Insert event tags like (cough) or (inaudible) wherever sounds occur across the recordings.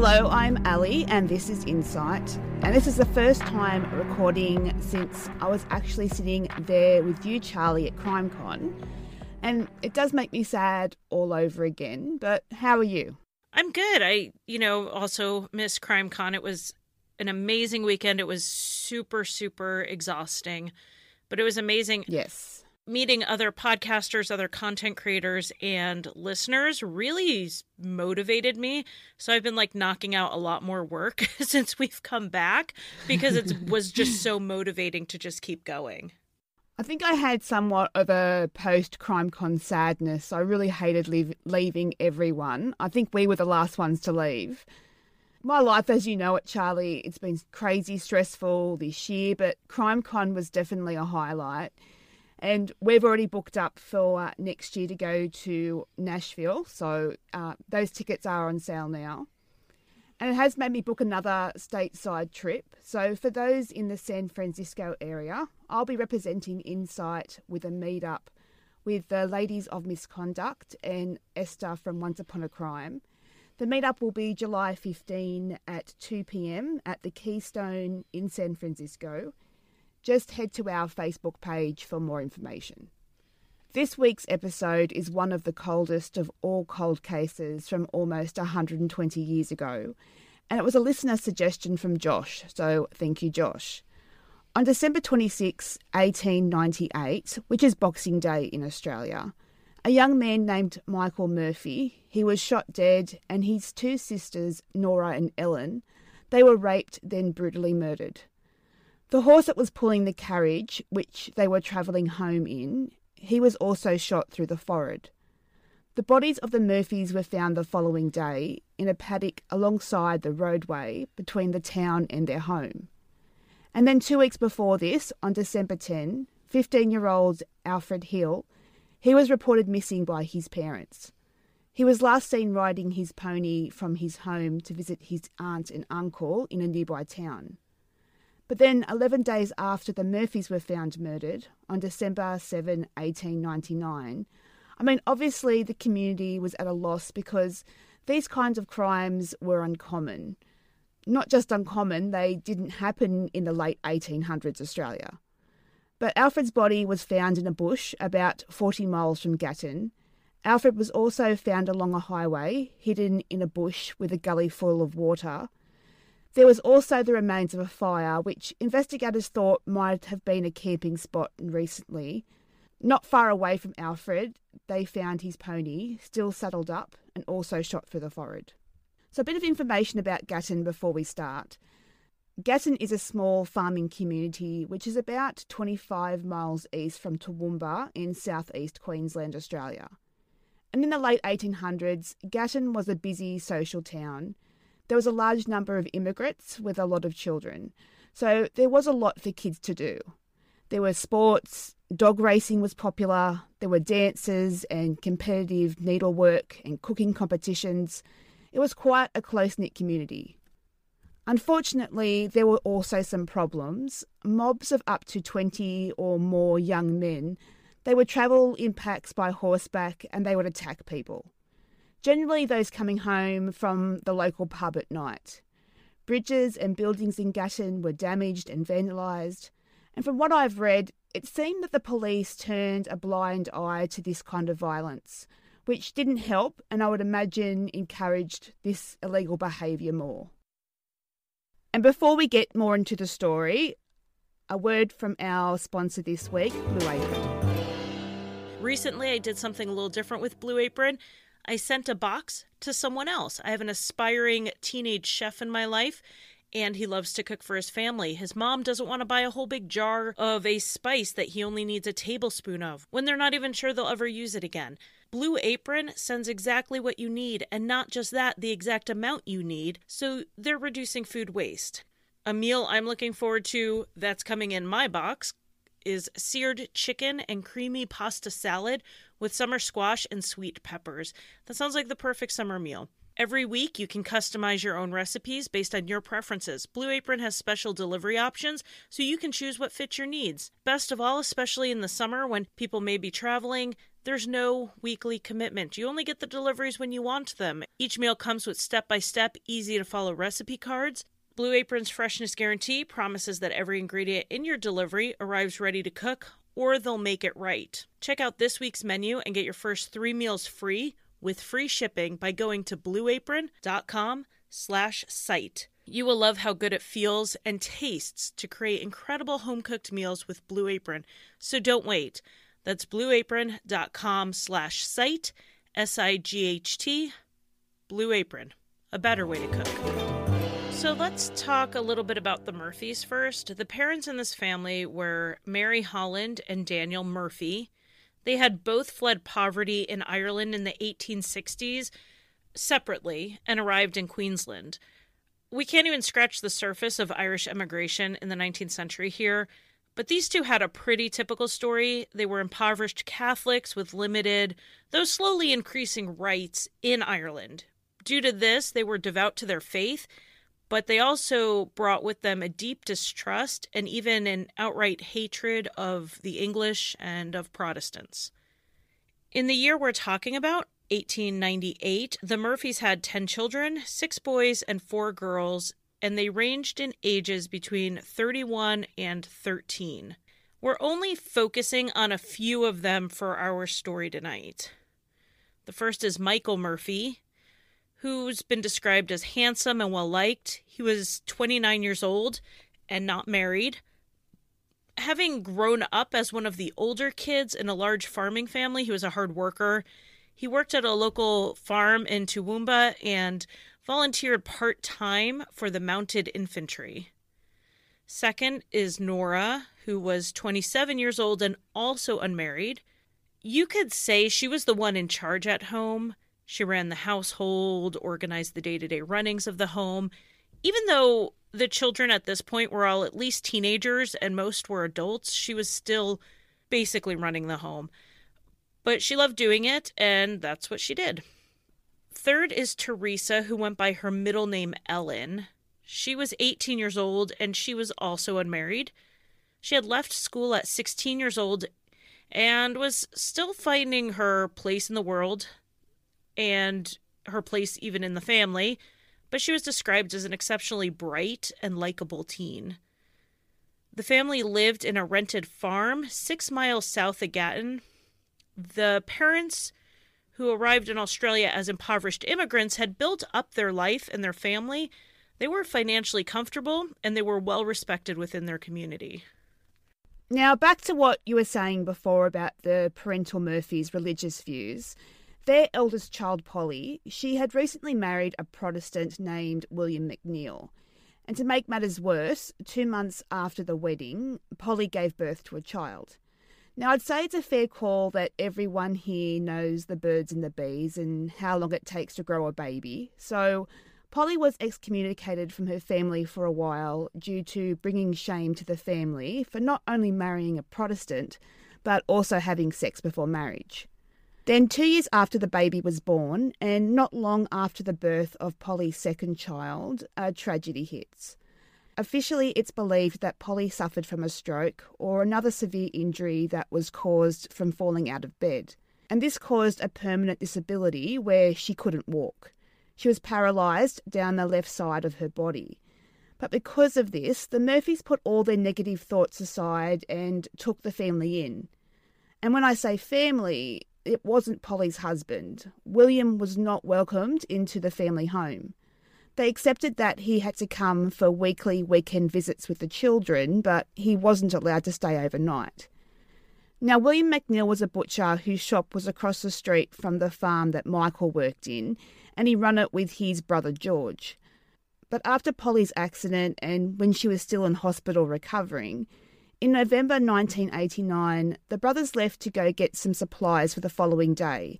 Hello, I'm Ali, and this is Insight. And this is the first time recording since I was actually sitting there with you, Charlie, at CrimeCon. And it does make me sad all over again, but how are you? I'm good. I, you know, also miss CrimeCon. It was an amazing weekend. It was super, super exhausting, but it was amazing. Yes meeting other podcasters, other content creators, and listeners really motivated me. So I've been like knocking out a lot more work (laughs) since we've come back because it (laughs) was just so motivating to just keep going. I think I had somewhat of a post CrimeCon sadness. I really hated leave- leaving everyone. I think we were the last ones to leave. My life, as you know it, Charlie, it's been crazy stressful this year, but CrimeCon was definitely a highlight. And we've already booked up for uh, next year to go to Nashville. So uh, those tickets are on sale now. And it has made me book another stateside trip. So for those in the San Francisco area, I'll be representing Insight with a meetup with the Ladies of Misconduct and Esther from Once Upon a Crime. The meetup will be July 15 at 2 pm at the Keystone in San Francisco just head to our Facebook page for more information. This week's episode is one of the coldest of all cold cases from almost 120 years ago, and it was a listener suggestion from Josh, so thank you, Josh. On December 26, 1898, which is Boxing Day in Australia, a young man named Michael Murphy, he was shot dead, and his two sisters, Nora and Ellen, they were raped then brutally murdered. The horse that was pulling the carriage, which they were travelling home in, he was also shot through the forehead. The bodies of the Murphys were found the following day in a paddock alongside the roadway between the town and their home. And then two weeks before this, on December 10, 15 year old Alfred Hill, he was reported missing by his parents. He was last seen riding his pony from his home to visit his aunt and uncle in a nearby town. But then, 11 days after the Murphys were found murdered, on December 7, 1899, I mean, obviously the community was at a loss because these kinds of crimes were uncommon. Not just uncommon, they didn't happen in the late 1800s Australia. But Alfred's body was found in a bush about 40 miles from Gatton. Alfred was also found along a highway, hidden in a bush with a gully full of water. There was also the remains of a fire, which investigators thought might have been a camping spot recently. Not far away from Alfred, they found his pony, still saddled up and also shot through the forehead. So, a bit of information about Gatton before we start. Gatton is a small farming community which is about 25 miles east from Toowoomba in southeast Queensland, Australia. And in the late 1800s, Gatton was a busy social town there was a large number of immigrants with a lot of children. So there was a lot for kids to do. There were sports, dog racing was popular, there were dances and competitive needlework and cooking competitions. It was quite a close knit community. Unfortunately, there were also some problems. Mobs of up to 20 or more young men, they would travel in packs by horseback and they would attack people generally those coming home from the local pub at night. Bridges and buildings in Gatton were damaged and vandalised, and from what I've read, it seemed that the police turned a blind eye to this kind of violence, which didn't help and I would imagine encouraged this illegal behaviour more. And before we get more into the story, a word from our sponsor this week, Blue Apron. Recently, I did something a little different with Blue Apron. I sent a box to someone else. I have an aspiring teenage chef in my life, and he loves to cook for his family. His mom doesn't want to buy a whole big jar of a spice that he only needs a tablespoon of when they're not even sure they'll ever use it again. Blue Apron sends exactly what you need, and not just that, the exact amount you need, so they're reducing food waste. A meal I'm looking forward to that's coming in my box is seared chicken and creamy pasta salad with summer squash and sweet peppers. That sounds like the perfect summer meal. Every week, you can customize your own recipes based on your preferences. Blue Apron has special delivery options, so you can choose what fits your needs. Best of all, especially in the summer when people may be traveling, There's no weekly commitment. You only get the deliveries when you want them. Each meal comes with step by step, easy to follow recipe cards. Blue Apron's freshness guarantee promises that every ingredient in your delivery arrives ready to cook or they'll make it right. Check out this week's menu and get your first three meals free with free shipping by going to blueapron.com slash site. You will love how good it feels and tastes to create incredible home cooked meals with Blue Apron. So don't wait. That's blueapron.com slash site, S I G H T, Blue Apron, a better way to cook. So let's talk a little bit about the Murphys first. The parents in this family were Mary Holland and Daniel Murphy. They had both fled poverty in Ireland in the 1860s separately and arrived in Queensland. We can't even scratch the surface of Irish emigration in the 19th century here. But these two had a pretty typical story. They were impoverished Catholics with limited, though slowly increasing, rights in Ireland. Due to this, they were devout to their faith, but they also brought with them a deep distrust and even an outright hatred of the English and of Protestants. In the year we're talking about, 1898, the Murphys had 10 children, six boys and four girls, and they ranged in ages between 31 and 13. We're only focusing on a few of them for our story tonight. The first is Michael Murphy, who's been described as handsome and well liked. He was 29 years old and not married. Having grown up as one of the older kids in a large farming family, he was a hard worker. He worked at a local farm in Toowoomba and volunteered part time for the mounted infantry. Second is Nora, who was 27 years old and also unmarried. You could say she was the one in charge at home. She ran the household, organized the day to day runnings of the home. Even though the children at this point were all at least teenagers and most were adults, she was still basically running the home. But she loved doing it, and that's what she did. Third is Teresa, who went by her middle name Ellen. She was 18 years old and she was also unmarried. She had left school at 16 years old and was still finding her place in the world and her place even in the family, but she was described as an exceptionally bright and likable teen. The family lived in a rented farm six miles south of Gatton. The parents who arrived in Australia as impoverished immigrants had built up their life and their family. They were financially comfortable and they were well respected within their community. Now, back to what you were saying before about the parental Murphys' religious views. Their eldest child, Polly, she had recently married a Protestant named William McNeil. And to make matters worse, two months after the wedding, Polly gave birth to a child. Now, I'd say it's a fair call that everyone here knows the birds and the bees and how long it takes to grow a baby. So, Polly was excommunicated from her family for a while due to bringing shame to the family for not only marrying a Protestant, but also having sex before marriage. Then, two years after the baby was born, and not long after the birth of Polly's second child, a tragedy hits. Officially, it's believed that Polly suffered from a stroke or another severe injury that was caused from falling out of bed. And this caused a permanent disability where she couldn't walk. She was paralysed down the left side of her body. But because of this, the Murphys put all their negative thoughts aside and took the family in. And when I say family, it wasn't Polly's husband. William was not welcomed into the family home. They accepted that he had to come for weekly weekend visits with the children, but he wasn't allowed to stay overnight. Now, William McNeil was a butcher whose shop was across the street from the farm that Michael worked in, and he ran it with his brother George. But after Polly's accident and when she was still in hospital recovering, in November 1989, the brothers left to go get some supplies for the following day,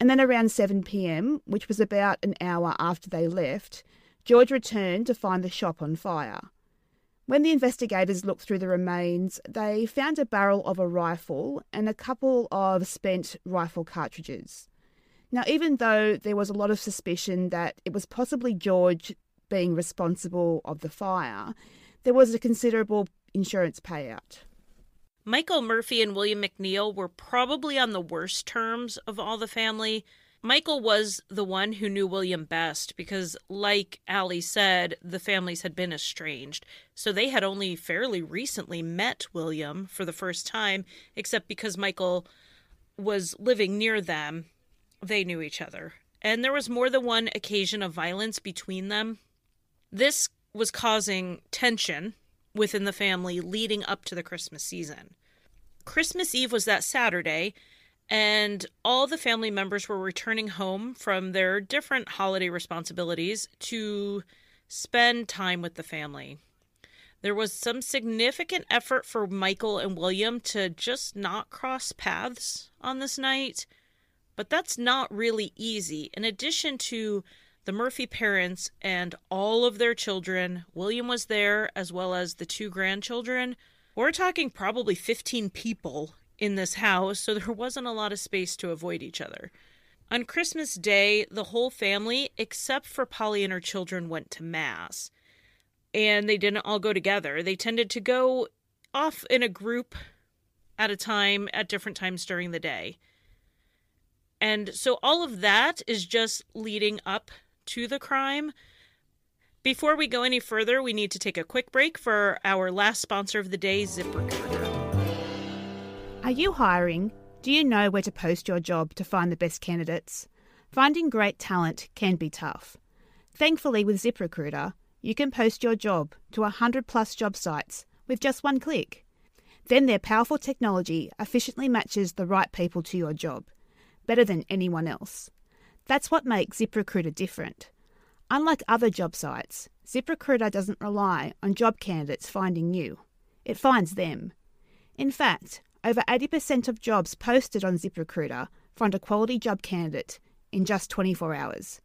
and then around 7 pm, which was about an hour after they left, George returned to find the shop on fire. When the investigators looked through the remains, they found a barrel of a rifle and a couple of spent rifle cartridges. Now, even though there was a lot of suspicion that it was possibly George being responsible of the fire, there was a considerable insurance payout. Michael Murphy and William McNeil were probably on the worst terms of all the family. Michael was the one who knew William best because, like Allie said, the families had been estranged. So they had only fairly recently met William for the first time, except because Michael was living near them, they knew each other. And there was more than one occasion of violence between them. This was causing tension within the family leading up to the Christmas season. Christmas Eve was that Saturday, and all the family members were returning home from their different holiday responsibilities to spend time with the family. There was some significant effort for Michael and William to just not cross paths on this night, but that's not really easy. In addition to the Murphy parents and all of their children. William was there, as well as the two grandchildren. We're talking probably 15 people in this house, so there wasn't a lot of space to avoid each other. On Christmas Day, the whole family, except for Polly and her children, went to Mass. And they didn't all go together. They tended to go off in a group at a time at different times during the day. And so all of that is just leading up to the crime. Before we go any further, we need to take a quick break for our last sponsor of the day, ZipRecruiter. Are you hiring? Do you know where to post your job to find the best candidates? Finding great talent can be tough. Thankfully, with ZipRecruiter, you can post your job to 100 plus job sites with just one click. Then their powerful technology efficiently matches the right people to your job, better than anyone else. That's what makes ZipRecruiter different. Unlike other job sites, ZipRecruiter doesn't rely on job candidates finding you, it finds them. In fact, over 80% of jobs posted on ZipRecruiter find a quality job candidate in just 24 hours.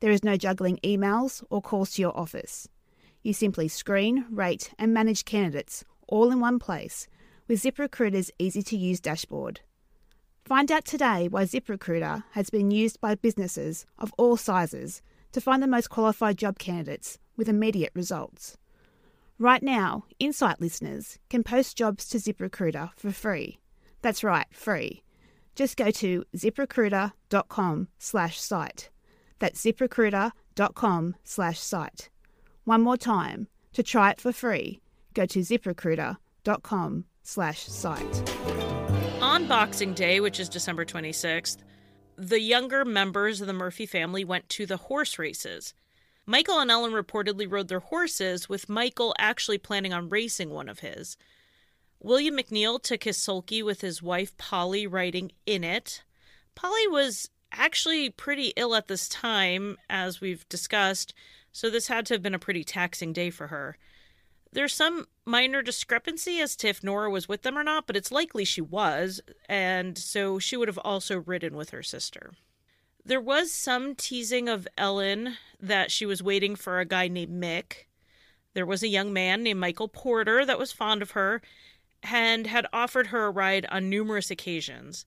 There is no juggling emails or calls to your office. You simply screen, rate, and manage candidates all in one place with ZipRecruiter's easy to use dashboard. Find out today why ZipRecruiter has been used by businesses of all sizes to find the most qualified job candidates with immediate results. Right now, Insight listeners can post jobs to ZipRecruiter for free. That's right, free. Just go to ziprecruiter.com slash site. That's ziprecruiter.com slash site. One more time, to try it for free, go to ziprecruiter.com slash site. On Boxing Day, which is December 26th, the younger members of the Murphy family went to the horse races. Michael and Ellen reportedly rode their horses, with Michael actually planning on racing one of his. William McNeil took his sulky with his wife Polly riding in it. Polly was actually pretty ill at this time, as we've discussed, so this had to have been a pretty taxing day for her. There's some minor discrepancy as to if Nora was with them or not, but it's likely she was, and so she would have also ridden with her sister. There was some teasing of Ellen that she was waiting for a guy named Mick. There was a young man named Michael Porter that was fond of her and had offered her a ride on numerous occasions.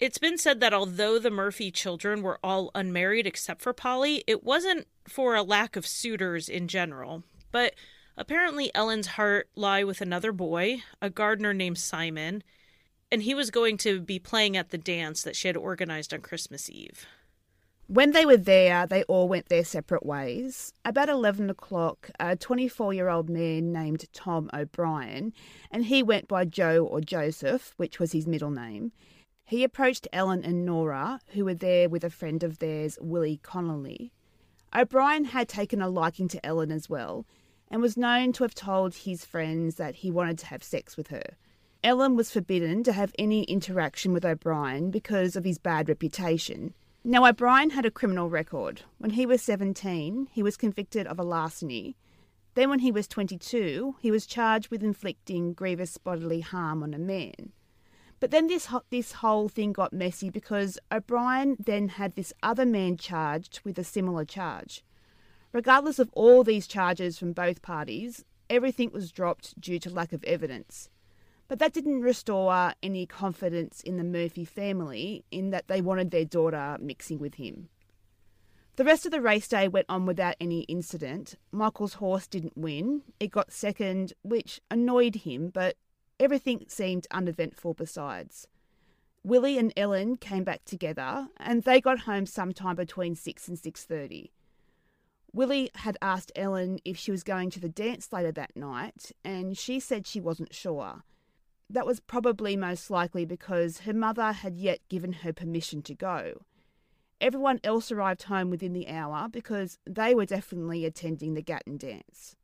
It's been said that although the Murphy children were all unmarried except for Polly, it wasn't for a lack of suitors in general. But apparently, Ellen's heart lay with another boy, a gardener named Simon, and he was going to be playing at the dance that she had organized on Christmas Eve. When they were there, they all went their separate ways. About 11 o'clock, a 24 year old man named Tom O'Brien, and he went by Joe or Joseph, which was his middle name, he approached Ellen and Nora, who were there with a friend of theirs, Willie Connolly. O'Brien had taken a liking to Ellen as well, and was known to have told his friends that he wanted to have sex with her. Ellen was forbidden to have any interaction with O'Brien because of his bad reputation. Now, O'Brien had a criminal record. When he was 17, he was convicted of a larceny. Then, when he was 22, he was charged with inflicting grievous bodily harm on a man. But then this this whole thing got messy because O'Brien then had this other man charged with a similar charge. Regardless of all these charges from both parties, everything was dropped due to lack of evidence. But that didn't restore any confidence in the Murphy family in that they wanted their daughter mixing with him. The rest of the race day went on without any incident. Michael's horse didn't win. It got second, which annoyed him, but everything seemed uneventful besides. Willie and Ellen came back together and they got home sometime between 6 and 6:30. Willie had asked Ellen if she was going to the dance later that night and she said she wasn't sure. That was probably most likely because her mother had yet given her permission to go. Everyone else arrived home within the hour because they were definitely attending the Gatton dance.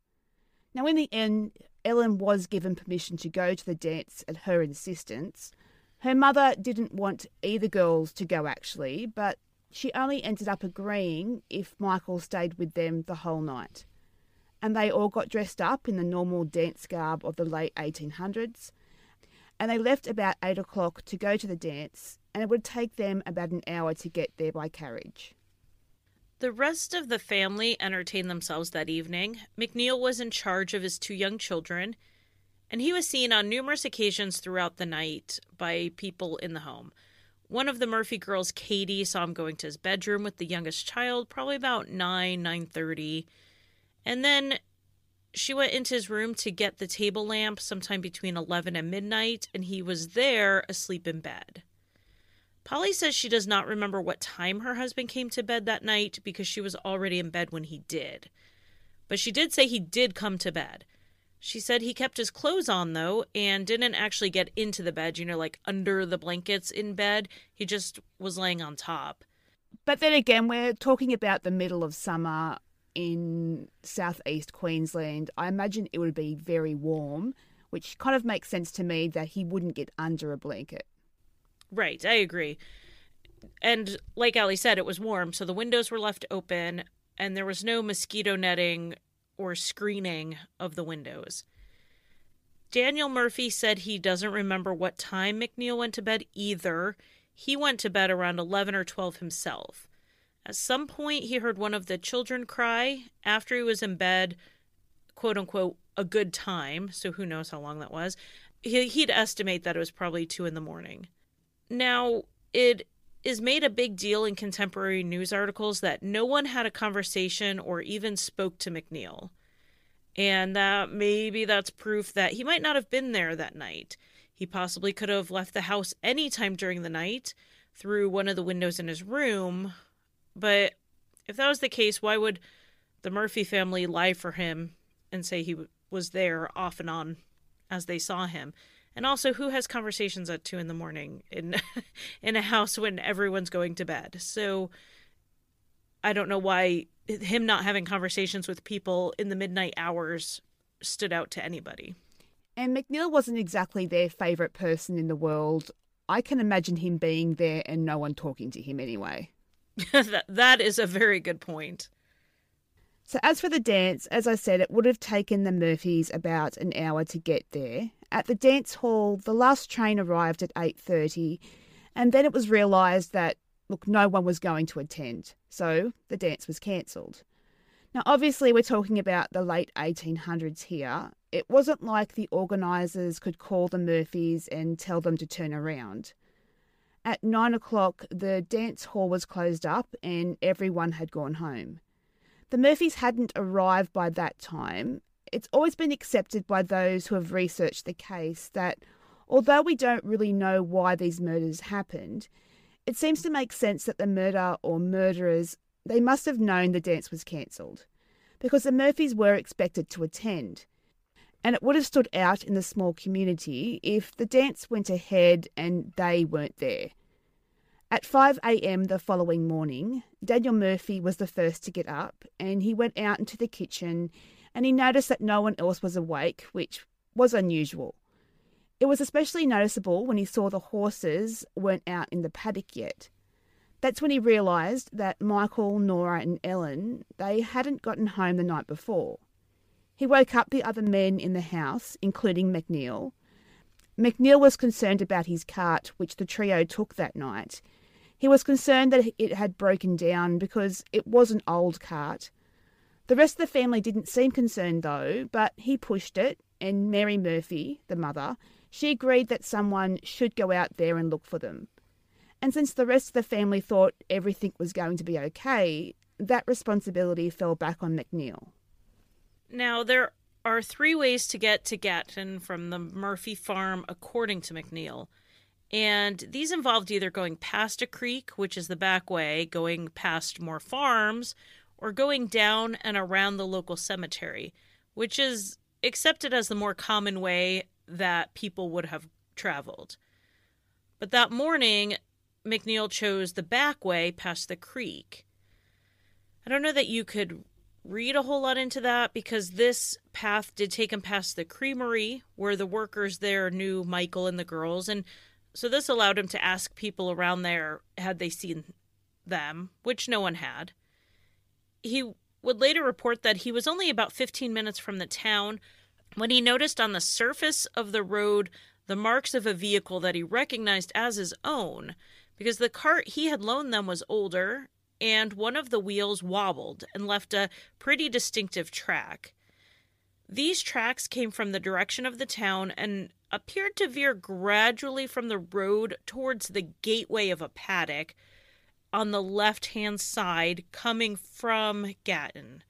Now, in the end, Ellen was given permission to go to the dance at her insistence. Her mother didn't want either girls to go actually, but she only ended up agreeing if Michael stayed with them the whole night. And they all got dressed up in the normal dance garb of the late 1800s. And they left about 8 o'clock to go to the dance, and it would take them about an hour to get there by carriage. The rest of the family entertained themselves that evening. McNeil was in charge of his two young children, and he was seen on numerous occasions throughout the night by people in the home. One of the Murphy girls, Katie, saw him going to his bedroom with the youngest child, probably about 9, 9.30. And then she went into his room to get the table lamp sometime between 11 and midnight, and he was there asleep in bed. Polly says she does not remember what time her husband came to bed that night because she was already in bed when he did. But she did say he did come to bed. She said he kept his clothes on though and didn't actually get into the bed, you know, like under the blankets in bed. He just was laying on top. But then again, we're talking about the middle of summer in southeast Queensland. I imagine it would be very warm, which kind of makes sense to me that he wouldn't get under a blanket. Right, I agree. And like Ali said, it was warm, so the windows were left open and there was no mosquito netting or screening of the windows. Daniel Murphy said he doesn't remember what time McNeil went to bed either. He went to bed around 11 or 12 himself. At some point, he heard one of the children cry after he was in bed, quote unquote, a good time. So who knows how long that was. He'd estimate that it was probably two in the morning. Now, it is made a big deal in contemporary news articles that no one had a conversation or even spoke to McNeil. And that maybe that's proof that he might not have been there that night. He possibly could have left the house any time during the night through one of the windows in his room. But if that was the case, why would the Murphy family lie for him and say he was there off and on as they saw him? And also, who has conversations at two in the morning in (laughs) in a house when everyone's going to bed? So I don't know why him not having conversations with people in the midnight hours stood out to anybody. And McNeil wasn't exactly their favourite person in the world. I can imagine him being there and no one talking to him anyway. (laughs) that, that is a very good point. So as for the dance, as I said, it would have taken the Murphys about an hour to get there, at the dance hall, the last train arrived at 8:30, and then it was realised that look, no one was going to attend, so the dance was cancelled. Now, obviously, we're talking about the late 1800s here. It wasn't like the organisers could call the Murphys and tell them to turn around. At nine o'clock, the dance hall was closed up and everyone had gone home. The Murphys hadn't arrived by that time, it's always been accepted by those who have researched the case that although we don't really know why these murders happened, it seems to make sense that the murder or murderers they must have known the dance was cancelled because the Murphys were expected to attend. And it would have stood out in the small community if the dance went ahead and they weren't there. At 5 a.m. the following morning, Daniel Murphy was the first to get up and he went out into the kitchen and he noticed that no one else was awake, which was unusual. It was especially noticeable when he saw the horses weren't out in the paddock yet. That's when he realised that Michael, Nora, and Ellen they hadn't gotten home the night before. He woke up the other men in the house, including McNeil. McNeil was concerned about his cart, which the trio took that night. He was concerned that it had broken down because it was an old cart the rest of the family didn't seem concerned though, but he pushed it, and Mary Murphy, the mother, she agreed that someone should go out there and look for them. And since the rest of the family thought everything was going to be okay, that responsibility fell back on McNeil. Now, there are three ways to get to Gatton from the Murphy farm, according to McNeil. And these involved either going past a creek, which is the back way, going past more farms, or going down and around the local cemetery, which is accepted as the more common way that people would have traveled. But that morning, McNeil chose the back way past the creek. I don't know that you could read a whole lot into that because this path did take him past the creamery where the workers there knew Michael and the girls. And so this allowed him to ask people around there had they seen them, which no one had. He would later report that he was only about 15 minutes from the town when he noticed on the surface of the road the marks of a vehicle that he recognized as his own because the cart he had loaned them was older and one of the wheels wobbled and left a pretty distinctive track. These tracks came from the direction of the town and appeared to veer gradually from the road towards the gateway of a paddock on the left hand side coming from Gatton.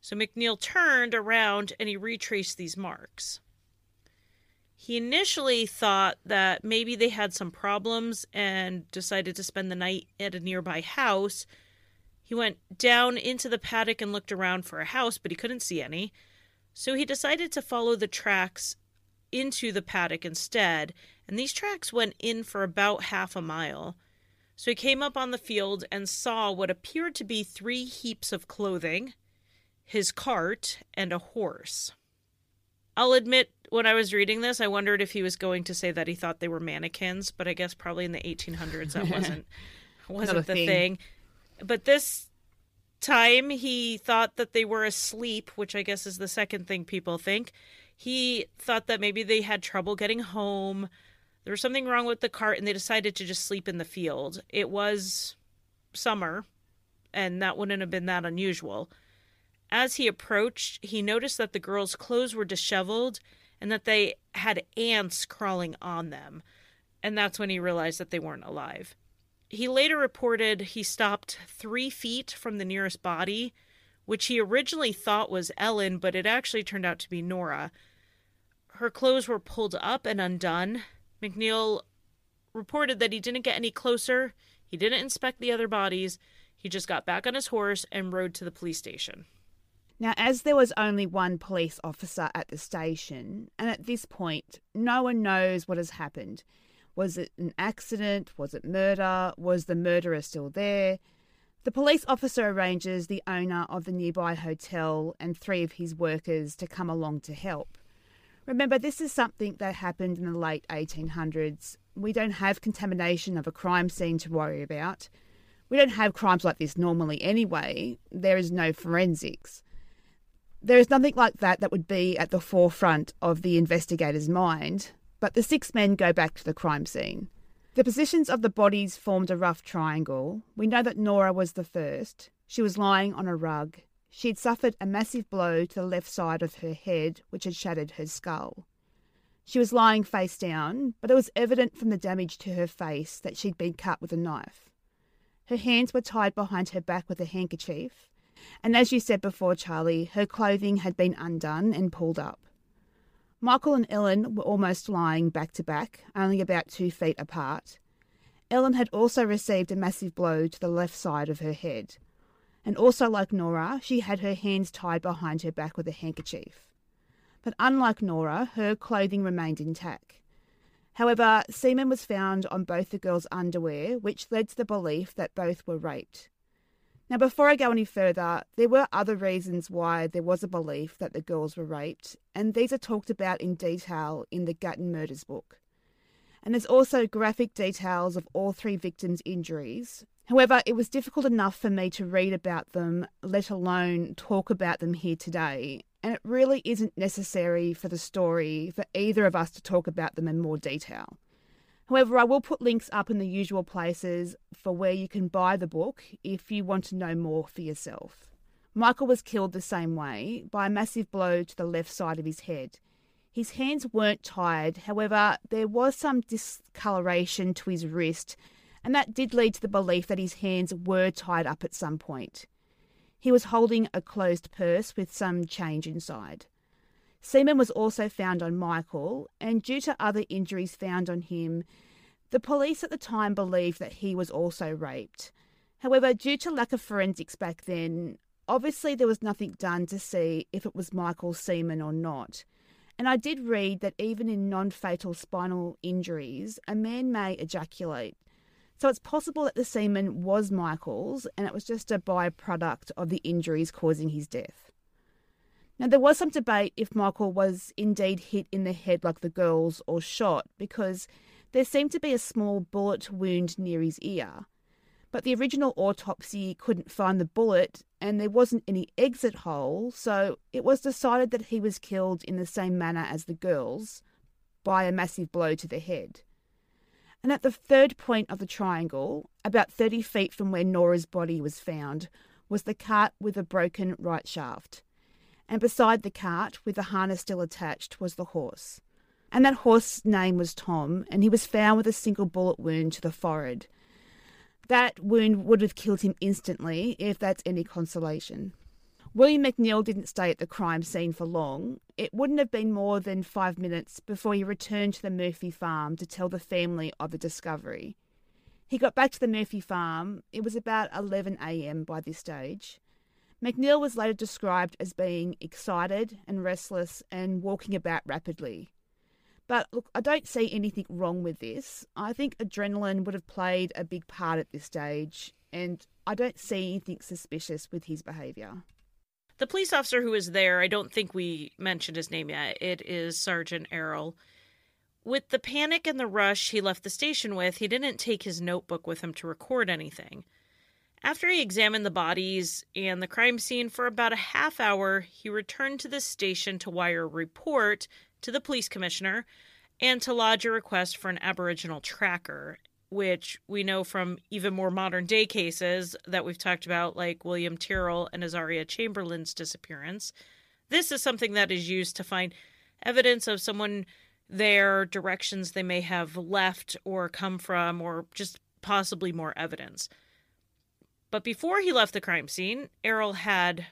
So McNeil turned around and he retraced these marks. He initially thought that maybe they had some problems and decided to spend the night at a nearby house. He went down into the paddock and looked around for a house, but he couldn't see any. So he decided to follow the tracks into the paddock instead, and these tracks went in for about half a mile. So he came up on the field and saw what appeared to be three heaps of clothing, his cart, and a horse. I'll admit, when I was reading this, I wondered if he was going to say that he thought they were mannequins, but I guess probably in the 1800s that (laughs) wasn't wasn't the thing. thing. But this time he thought that they were asleep, which I guess is the second thing people think. He thought that maybe they had trouble getting home. There was something wrong with the cart and they decided to just sleep in the field. It was summer, and that wouldn't have been that unusual. As he approached, he noticed that the girls' clothes were disheveled and that they had ants crawling on them. And that's when he realized that they weren't alive. He later reported he stopped three feet from the nearest body, which he originally thought was Ellen, but it actually turned out to be Nora. Her clothes were pulled up and undone. McNeil reported that he didn't get any closer, he didn't inspect the other bodies, he just got back on his horse and rode to the police station. Now, as there was only one police officer at the station, and at this point, no one knows what has happened. Was it an accident? Was it murder? Was the murderer still there? The police officer arranges the owner of the nearby hotel and three of his workers to come along to help. Remember, this is something that happened in the late 1800s. We don't have contamination of a crime scene to worry about. We don't have crimes like this normally anyway. There is no forensics. There is nothing like that that would be at the forefront of the investigator's mind, but the six men go back to the crime scene. The positions of the bodies formed a rough triangle. We know that Nora was the first. She was lying on a rug. She had suffered a massive blow to the left side of her head, which had shattered her skull. She was lying face down, but it was evident from the damage to her face that she'd been cut with a knife. Her hands were tied behind her back with a handkerchief, and as you said before, Charlie, her clothing had been undone and pulled up. Michael and Ellen were almost lying back to back, only about two feet apart. Ellen had also received a massive blow to the left side of her head. And also, like Nora, she had her hands tied behind her back with a handkerchief. But unlike Nora, her clothing remained intact. However, semen was found on both the girls' underwear, which led to the belief that both were raped. Now, before I go any further, there were other reasons why there was a belief that the girls were raped, and these are talked about in detail in the Gatton Murders book. And there's also graphic details of all three victims' injuries. However, it was difficult enough for me to read about them, let alone talk about them here today, and it really isn't necessary for the story for either of us to talk about them in more detail. However, I will put links up in the usual places for where you can buy the book if you want to know more for yourself. Michael was killed the same way by a massive blow to the left side of his head. His hands weren't tied, however, there was some discoloration to his wrist, and that did lead to the belief that his hands were tied up at some point. He was holding a closed purse with some change inside. Semen was also found on Michael, and due to other injuries found on him, the police at the time believed that he was also raped. However, due to lack of forensics back then, obviously there was nothing done to see if it was Michael's semen or not. And I did read that even in non fatal spinal injuries, a man may ejaculate. So it's possible that the semen was Michael's and it was just a byproduct of the injuries causing his death. Now, there was some debate if Michael was indeed hit in the head like the girls or shot because there seemed to be a small bullet wound near his ear. But the original autopsy couldn't find the bullet and there wasn't any exit hole, so it was decided that he was killed in the same manner as the girls by a massive blow to the head. And at the third point of the triangle, about 30 feet from where Nora's body was found, was the cart with a broken right shaft. And beside the cart, with the harness still attached, was the horse. And that horse's name was Tom, and he was found with a single bullet wound to the forehead that wound would have killed him instantly, if that's any consolation. William McNeil didn't stay at the crime scene for long. It wouldn't have been more than five minutes before he returned to the Murphy farm to tell the family of the discovery. He got back to the Murphy farm. It was about 11 a.m. by this stage. McNeil was later described as being excited and restless and walking about rapidly. But look, I don't see anything wrong with this. I think adrenaline would have played a big part at this stage, and I don't see anything suspicious with his behaviour. The police officer who was there, I don't think we mentioned his name yet. It is Sergeant Arrell. With the panic and the rush he left the station with, he didn't take his notebook with him to record anything. After he examined the bodies and the crime scene for about a half hour, he returned to the station to wire a report to the police commissioner and to lodge a request for an Aboriginal tracker, which we know from even more modern day cases that we've talked about, like William Tyrrell and Azaria Chamberlain's disappearance. This is something that is used to find evidence of someone their directions they may have left or come from, or just possibly more evidence. But before he left the crime scene, Arrell had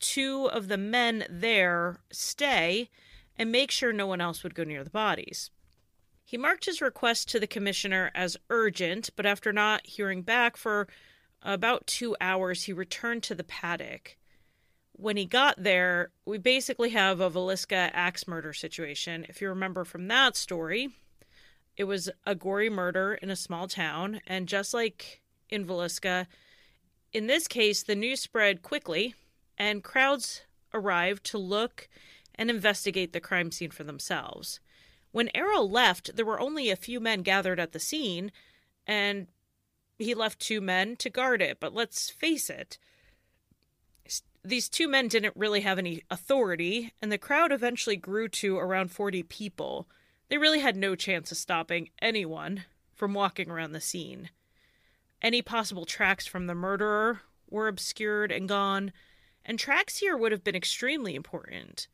two of the men there stay and make sure no one else would go near the bodies. He marked his request to the commissioner as urgent, but after not hearing back for about two hours, he returned to the paddock. When he got there, we basically have a Villisca axe murder situation. If you remember from that story, it was a gory murder in a small town, and just like in Villisca, in this case, the news spread quickly, and crowds arrived to look and investigate the crime scene for themselves. When Arrell left, there were only a few men gathered at the scene, and he left two men to guard it. But let's face it, these two men didn't really have any authority, and the crowd eventually grew to around 40 people. They really had no chance of stopping anyone from walking around the scene. Any possible tracks from the murderer were obscured and gone, and tracks here would have been extremely important.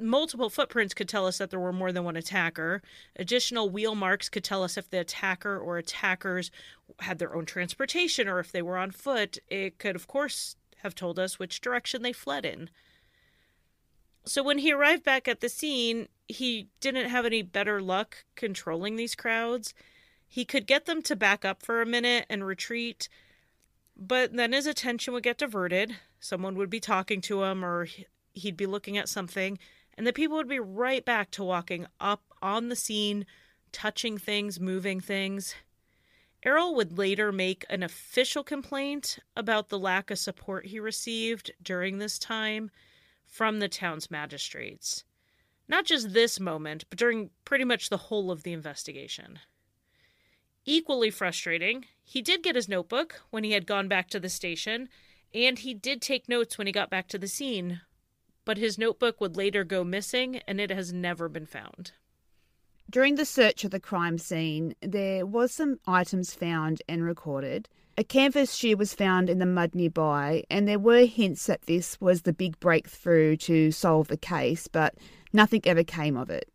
Multiple footprints could tell us that there were more than one attacker. Additional wheel marks could tell us if the attacker or attackers had their own transportation or if they were on foot. It could, of course, have told us which direction they fled in. So when he arrived back at the scene, he didn't have any better luck controlling these crowds. He could get them to back up for a minute and retreat, but then his attention would get diverted. Someone would be talking to him, or he'd be looking at something, and the people would be right back to walking up on the scene, touching things, moving things. Arrell would later make an official complaint about the lack of support he received during this time from the town's magistrates. Not just this moment, but during pretty much the whole of the investigation. Equally frustrating, he did get his notebook when he had gone back to the station, and he did take notes when he got back to the scene, but his notebook would later go missing and it has never been found. During the search of the crime scene, there was some items found and recorded. A canvas shoe was found in the mud nearby, and there were hints that this was the big breakthrough to solve the case, but nothing ever came of it.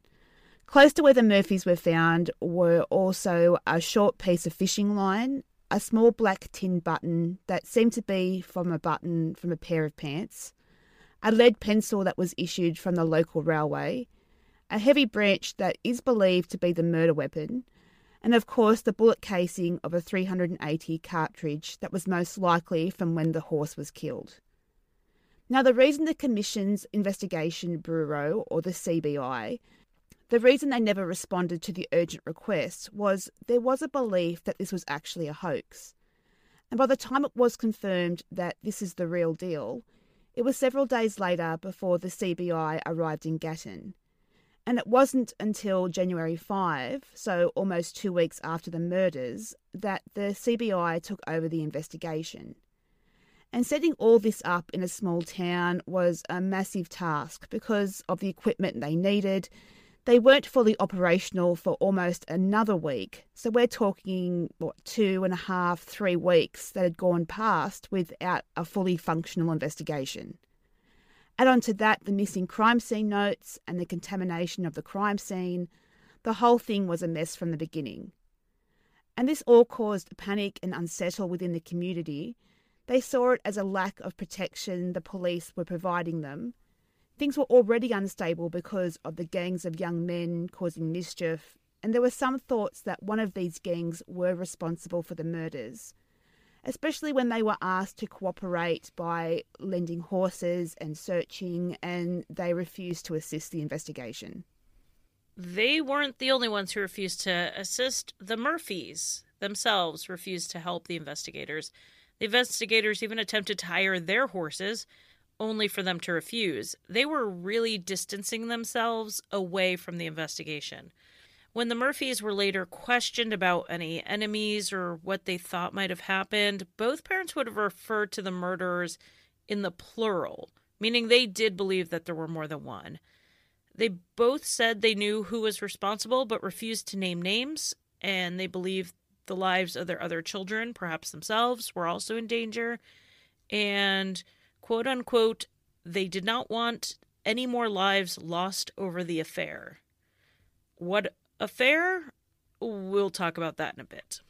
Close to where the Murphys were found were also a short piece of fishing line, a small black tin button that seemed to be from a button from a pair of pants, a lead pencil that was issued from the local railway, a heavy branch that is believed to be the murder weapon, and of course the bullet casing of a 380 cartridge that was most likely from when the horse was killed. Now, the reason the Commission's Investigation Bureau, or the CBI, the reason they never responded to the urgent request was there was a belief that this was actually a hoax. And by the time it was confirmed that this is the real deal, it was several days later before the CBI arrived in Gatton. And it wasn't until January 5, so almost two weeks after the murders, that the CBI took over the investigation. And setting all this up in a small town was a massive task because of the equipment they needed. They weren't fully operational for almost another week. So we're talking, what, two and a half, three weeks that had gone past without a fully functional investigation. Add on to that the missing crime scene notes and the contamination of the crime scene. The whole thing was a mess from the beginning. And this all caused panic and unsettle within the community. They saw it as a lack of protection the police were providing them. Things were already unstable because of the gangs of young men causing mischief, and there were some thoughts that one of these gangs were responsible for the murders especially when they were asked to cooperate by lending horses and searching, and they refused to assist the investigation. They weren't the only ones who refused to assist. The Murphys themselves refused to help the investigators. The investigators even attempted to hire their horses, only for them to refuse. They were really distancing themselves away from the investigation. When the Murphys were later questioned about any enemies or what they thought might have happened, both parents would have referred to the murderers in the plural, meaning they did believe that there were more than one. They both said they knew who was responsible but refused to name names, and they believed the lives of their other children, perhaps themselves, were also in danger. And quote unquote, they did not want any more lives lost over the affair. What affair, we'll talk about that in a bit.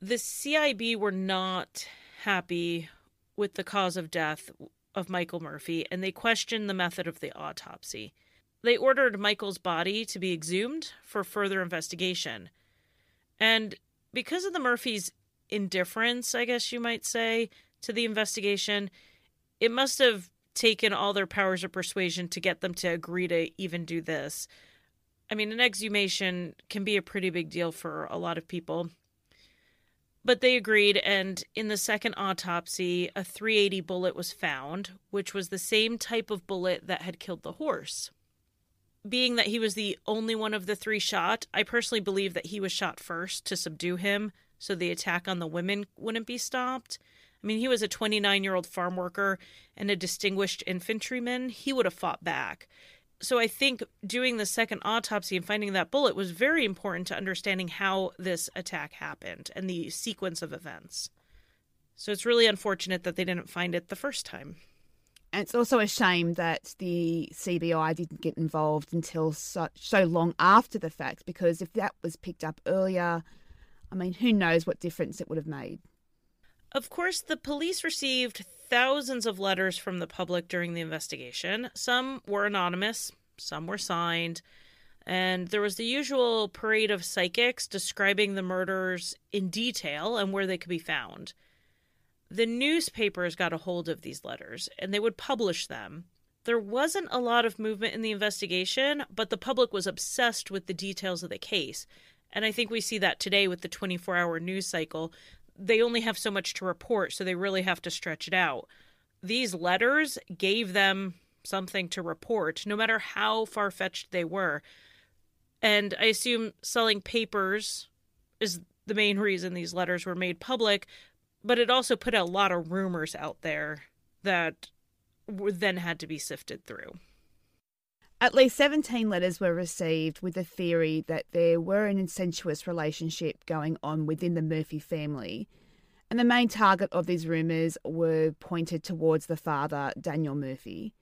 The CIB were not happy with the cause of death of Michael Murphy and they questioned the method of the autopsy. They ordered Michael's body to be exhumed for further investigation. And because of the Murphys' indifference, I guess you might say, to the investigation, it must have taken all their powers of persuasion to get them to agree to even do this. I mean, an exhumation can be a pretty big deal for a lot of people. But they agreed, and in the second autopsy, a 380 bullet was found, which was the same type of bullet that had killed the horse. Being that he was the only one of the three shot, I personally believe that he was shot first to subdue him so the attack on the women wouldn't be stopped. I mean, he was a 29 year old farm worker and a distinguished infantryman. He would have fought back so I think doing the second autopsy and finding that bullet was very important to understanding how this attack happened and the sequence of events. So it's really unfortunate that they didn't find it the first time. And it's also a shame that the CBI didn't get involved until so, so long after the fact, because if that was picked up earlier, I mean, who knows what difference it would have made. Of course, the police received thousands of letters from the public during the investigation. Some were anonymous, some were signed, and there was the usual parade of psychics describing the murders in detail and where they could be found. The newspapers got a hold of these letters and they would publish them. There wasn't a lot of movement in the investigation, but the public was obsessed with the details of the case. And I think we see that today with the 24 hour news cycle they only have so much to report, so they really have to stretch it out. These letters gave them something to report, no matter how far fetched they were. And I assume selling papers is the main reason these letters were made public, but it also put a lot of rumors out there that then had to be sifted through. At least 17 letters were received with the theory that there were an incestuous relationship going on within the Murphy family. And the main target of these rumours were pointed towards the father, Daniel Murphy.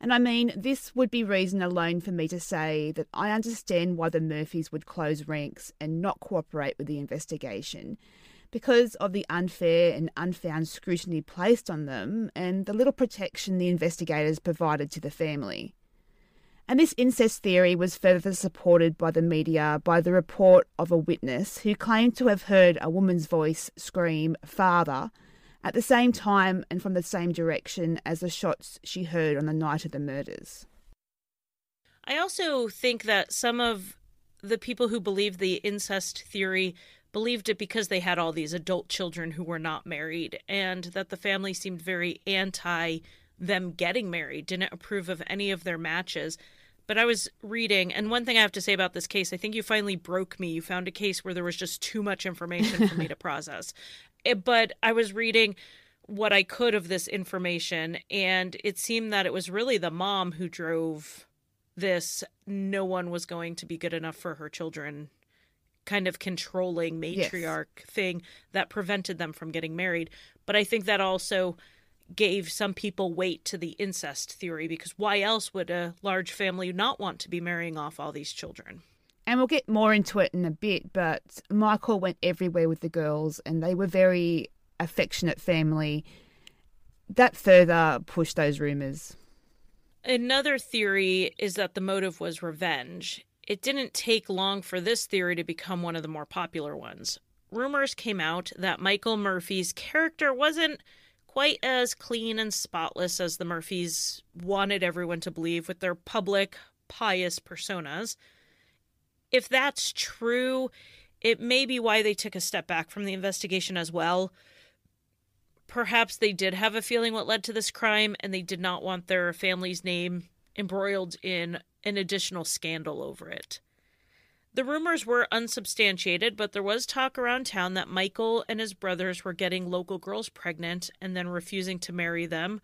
And I mean, this would be reason alone for me to say that I understand why the Murphys would close ranks and not cooperate with the investigation. because of the unfair and unfound scrutiny placed on them and the little protection the investigators provided to the family. And this incest theory was further supported by the media by the report of a witness who claimed to have heard a woman's voice scream, Father, at the same time and from the same direction as the shots she heard on the night of the murders. I also think that some of the people who believe the incest theory believed it because they had all these adult children who were not married, and that the family seemed very anti them getting married, didn't approve of any of their matches. But I was reading, and one thing I have to say about this case, I think you finally broke me. You found a case where there was just too much information for me to (laughs) process. It, eh, but I was reading what I could of this information, and it seemed that it was really the mom who drove this no one was going to be good enough for her children kind of controlling matriarch yes. thing that prevented them from getting married. But I think that also gave some people weight to the incest theory because why else would a large family not want to be marrying off all these children? And we'll get more into it in a bit, but Michael went everywhere with the girls and they were very affectionate family. That further pushed those rumors. Another theory is that the motive was revenge. It didn't take long for this theory to become one of the more popular ones. Rumors came out that Michael Murphy's character wasn't quite as clean and spotless as the Murphys wanted everyone to believe with their public, pious personas. If that's true, it may be why they took a step back from the investigation as well. Perhaps they did have a feeling what led to this crime and they did not want their family's name embroiled in an additional scandal over it. The rumors were unsubstantiated, but there was talk around town that Michael and his brothers were getting local girls pregnant and then refusing to marry them,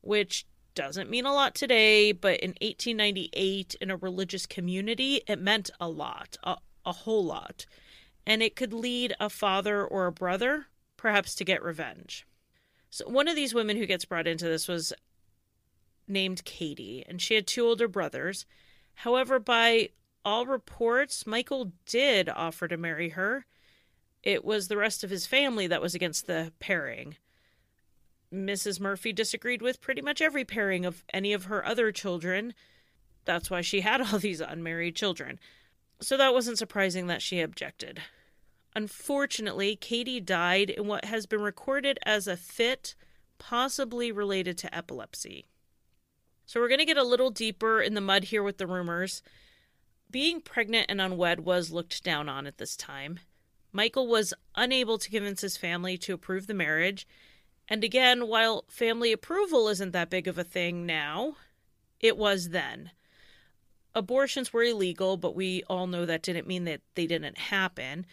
which doesn't mean a lot today, but in 1898, in a religious community, it meant a lot, a, a whole lot. And it could lead a father or a brother, perhaps, to get revenge. So, one of these women who gets brought into this was named Katie, and she had two older brothers. However, by all reports, Michael did offer to marry her. It was the rest of his family that was against the pairing. Mrs. Murphy disagreed with pretty much every pairing of any of her other children. That's why she had (laughs) all these unmarried children. So that wasn't surprising that she objected. Unfortunately, Katie died in what has been recorded as a fit, possibly related to epilepsy. So we're going to get a little deeper in the mud here with the rumors. Being pregnant and unwed was looked down on at this time. Michael was unable to convince his family to approve the marriage. And again, while family approval isn't that big of a thing now, it was then. Abortions were illegal, but we all know that didn't mean that they didn't happen.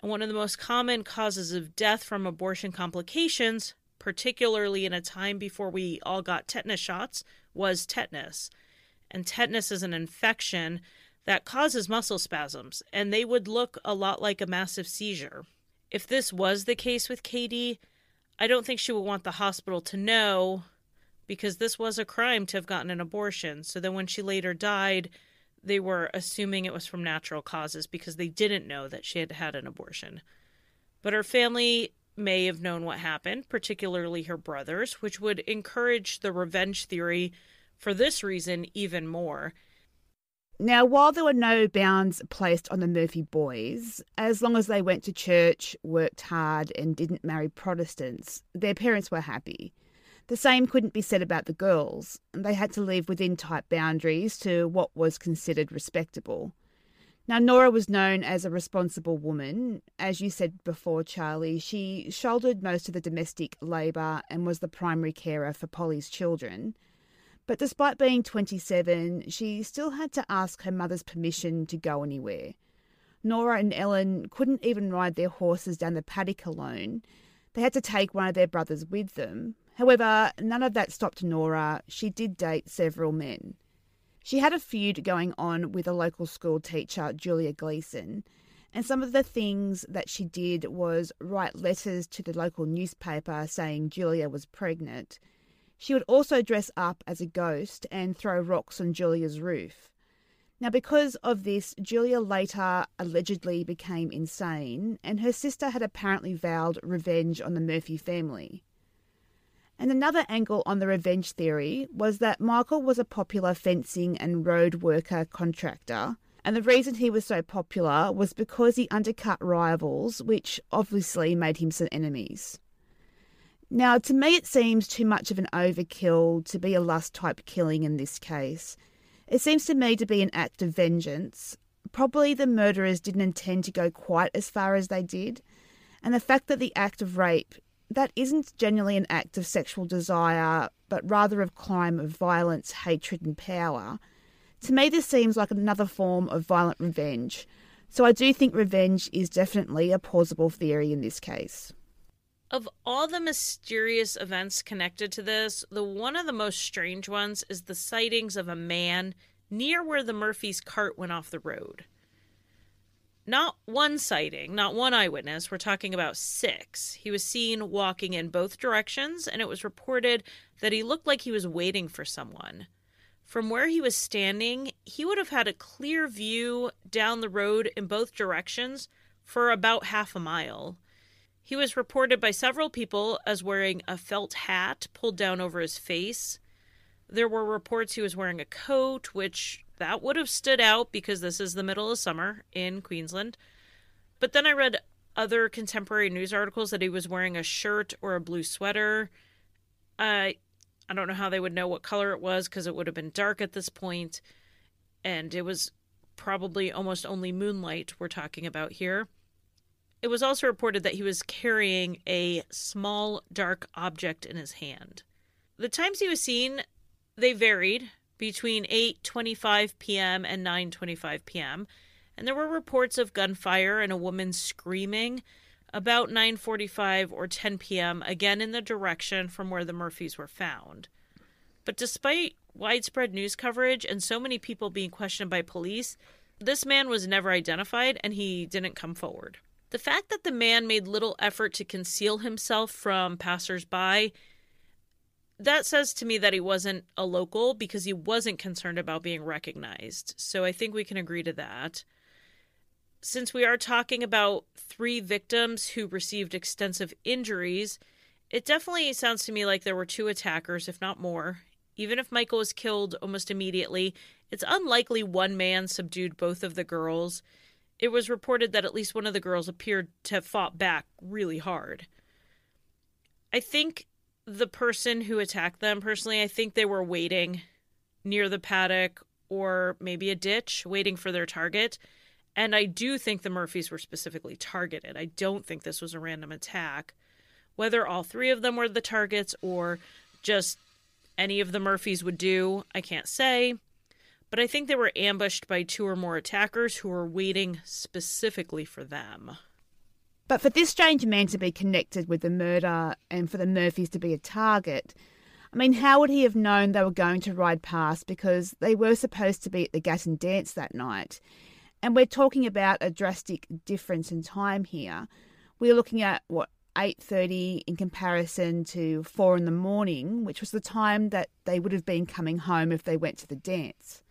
And one of the most common causes of death from abortion complications, particularly in a time before we all got tetanus shots, was tetanus. And tetanus is an infection that causes muscle spasms, and they would look a lot like a massive seizure. If this was the case with Katie, I don't think she would want the hospital to know because this was a crime to have gotten an abortion. So then when she later died, they were assuming it was from natural causes because they didn't know that she had had an abortion. But her family may have known what happened, particularly her brothers, which would encourage the revenge theory for this reason even more. Now, while there were no bounds placed on the Murphy boys, as long as they went to church, worked hard, and didn't marry Protestants, their parents were happy. The same couldn't be said about the girls. They had to live within tight boundaries to what was considered respectable. Now, Nora was known as a responsible woman. As you said before, Charlie, she shouldered most of the domestic labour and was the primary carer for Polly's children. But despite being 27, she still had to ask her mother's permission to go anywhere. Nora and Ellen couldn't even ride their horses down the paddock alone. They had to take one of their brothers with them. However, none of that stopped Nora. She did date several men. She had a feud going on with a local school teacher, Julia Gleason, and some of the things that she did was write letters to the local newspaper saying Julia was pregnant. She would also dress up as a ghost and throw rocks on Julia's roof. Now, because of this, Julia later allegedly became insane, and her sister had apparently vowed revenge on the Murphy family. And another angle on the revenge theory was that Michael was a popular fencing and road worker contractor, and the reason he was so popular was because he undercut rivals, which obviously made him some enemies. Now, to me, it seems too much of an overkill to be a lust type killing in this case. It seems to me to be an act of vengeance. Probably the murderers didn't intend to go quite as far as they did, and the fact that the act of rape that isn't generally an act of sexual desire, but rather of crime of violence, hatred, and power. To me, this seems like another form of violent revenge. So I do think revenge is definitely a plausible theory in this case. Of all the mysterious events connected to this, the one of the most strange ones is the sightings of a man near where the Murphys' cart went off the road. Not one sighting, not one eyewitness, we're talking about six. He was seen walking in both directions, and it was reported that he looked like he was waiting for someone. From where he was standing, he would have had a clear view down the road in both directions for about half a mile. He was reported by several people as wearing a felt hat pulled down over his face. There were reports he was wearing a coat, which that would have stood out because this is the middle of summer in Queensland. But then I read other contemporary news articles that he was wearing a shirt or a blue sweater. I I don't know how they would know what color it was because it would have been dark at this point, and it was probably almost only moonlight we're talking about here. It was also reported that he was carrying a small dark object in his hand. The times he was seen, they varied between 8:25 p.m. and 9:25 p.m. and there were reports of gunfire and a woman screaming about 9:45 or 10 p.m. again in the direction from where the Murphys were found. But despite widespread news coverage and so many people being questioned by police, this man was never identified and he didn't come forward. The fact that the man made little effort to conceal himself from passersby, that says to me that he wasn't a local because he wasn't concerned about being recognized. So I think we can agree to that. Since we are talking about three victims who received extensive injuries, it definitely sounds to me like there were two attackers, if not more. Even if Michael was killed almost immediately, it's unlikely one man subdued both of the girls it was reported that at least one of the girls appeared to have fought back really hard. I think the person who attacked them, personally, I think they were waiting near the paddock or maybe a ditch, waiting for their target. And I do think the Murphys were specifically targeted. I don't think this was a random attack. Whether all three of them were the targets or just any of the Murphys would do, I can't say but I think they were ambushed by two or more attackers who were waiting specifically for them. But for this strange man to be connected with the murder and for the Murphys to be a target, I mean, how would he have known they were going to ride past because they were supposed to be at the Gatton dance that night? And we're talking about a drastic difference in time here. We're looking at what 8:30 in comparison to 4 in the morning, which was the time that they would have been coming home if they went to the dance.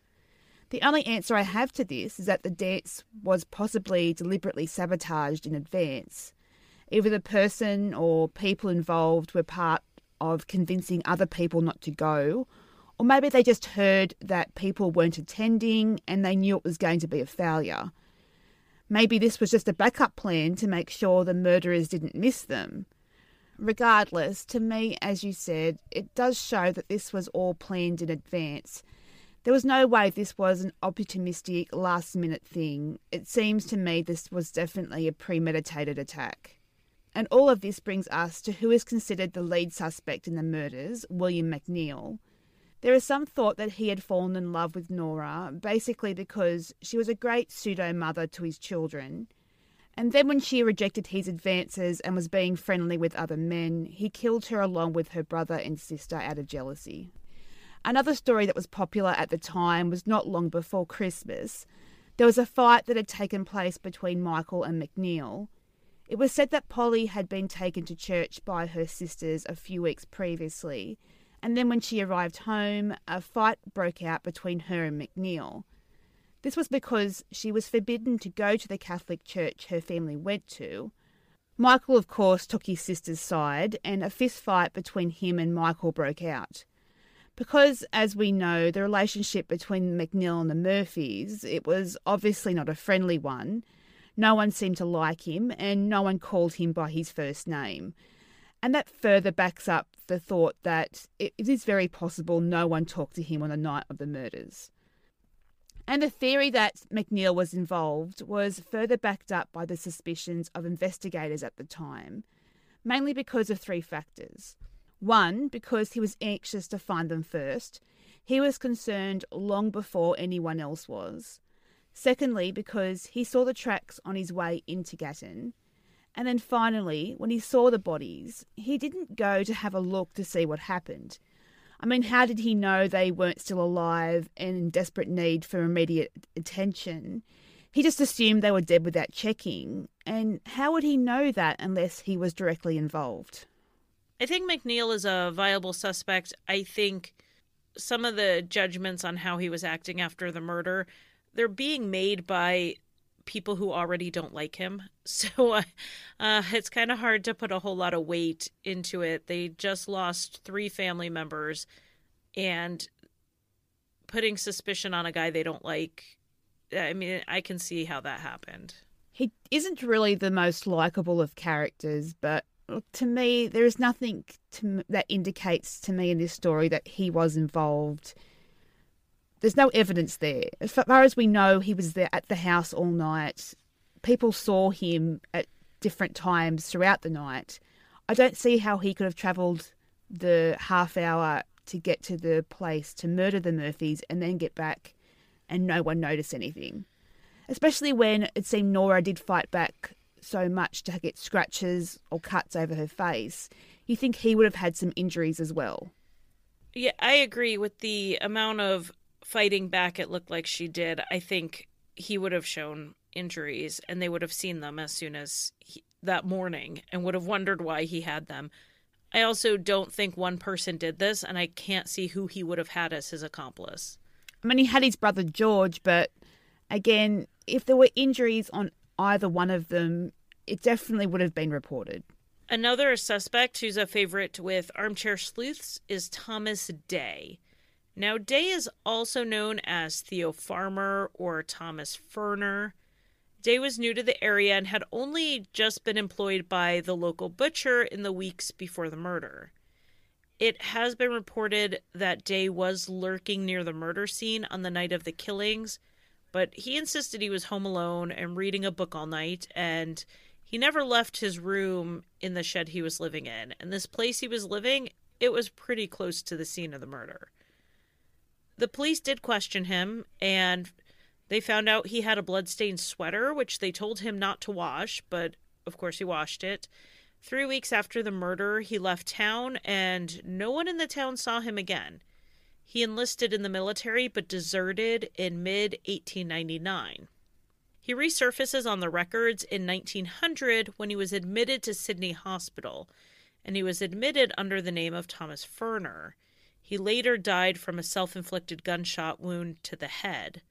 The only answer I have to this is that the dance was possibly deliberately sabotaged in advance. Either the person or people involved were part of convincing other people not to go, or maybe they just heard that people weren't attending and they knew it was going to be a failure. Maybe this was just a backup plan to make sure the murderers didn't miss them. Regardless, to me, as you said, it does show that this was all planned in advance there was no way this was an opportunistic, last minute thing. It seems to me this was definitely a premeditated attack. And all of this brings us to who is considered the lead suspect in the murders, William McNeil. There is some thought that he had fallen in love with Nora, basically because she was a great pseudo mother to his children. And then, when she rejected his advances and was being friendly with other men, he killed her along with her brother and sister out of jealousy. Another story that was popular at the time was not long before Christmas. There was a fight that had taken place between Michael and McNeil. It was said that Polly had been taken to church by her sisters a few weeks previously, and then when she arrived home, a fight broke out between her and McNeil. This was because she was forbidden to go to the Catholic church her family went to. Michael, of course, took his sister's side, and a fist fight between him and Michael broke out. Because, as we know, the relationship between McNeil and the Murphys, it was obviously not a friendly one. No one seemed to like him, and no one called him by his first name. And that further backs up the thought that it is very possible no one talked to him on the night of the murders. And the theory that McNeil was involved was further backed up by the suspicions of investigators at the time, mainly because of three factors. One, because he was anxious to find them first. He was concerned long before anyone else was. Secondly, because he saw the tracks on his way into Gatton. And then finally, when he saw the bodies, he didn't go to have a look to see what happened. I mean, how did he know they weren't still alive and in desperate need for immediate attention? He just assumed they were dead without checking. And how would he know that unless he was directly involved? I think McNeil is a viable suspect. I think some of the judgments on how he was acting after the murder, they're being made by people who already don't like him. (laughs) So uh, uh, it's kind of hard to put a whole lot of weight into it. They just lost three family members and putting suspicion on a guy they don't like. I mean, I can see how that happened. He isn't really the most likable of characters, but to me, there is nothing to, that indicates to me in this story that he was involved there's no evidence there. As far as we know, he was there at the house all night. People saw him at different times throughout the night. I don't see how he could have travelled the half hour to get to the place to murder the Murphys and then get back and no one notice anything. Especially when it seemed Nora did fight back so much to get scratches or cuts over her face. You think he would have had some injuries as well. Yeah, I agree with the amount of fighting back, it looked like she did, I think he would have shown injuries and they would have seen them as soon as he, that morning and would have wondered why he had them. I also don't think one person did this, and I can't see who he would have had as his accomplice. I mean, he had his brother George, but again, if there were injuries on either one of them, it definitely would have been reported. Another suspect who's a favorite with armchair sleuths is Thomas Day. Now, Day is also known as Theo Farmer or Thomas Ferner. Day was new to the area and had only just been employed by the local butcher in the weeks before the murder. It has been reported that Day was lurking near the murder scene on the night of the killings, but he insisted he was home alone and reading a book all night, and he never left his room in the shed he was living in. And this place he was living, it was pretty close to the scene of the murder the police did question him and they found out he had a bloodstained sweater, which they told him not to wash, but of course he washed it. Three weeks after the murder, he left town and no one in the town saw him again. He enlisted in the military but deserted in mid 1899. He resurfaces on the records in 1900 when he was admitted to Sydney Hospital, and he was admitted under the name of Thomas Ferner. He later died from a self inflicted gunshot wound to the head.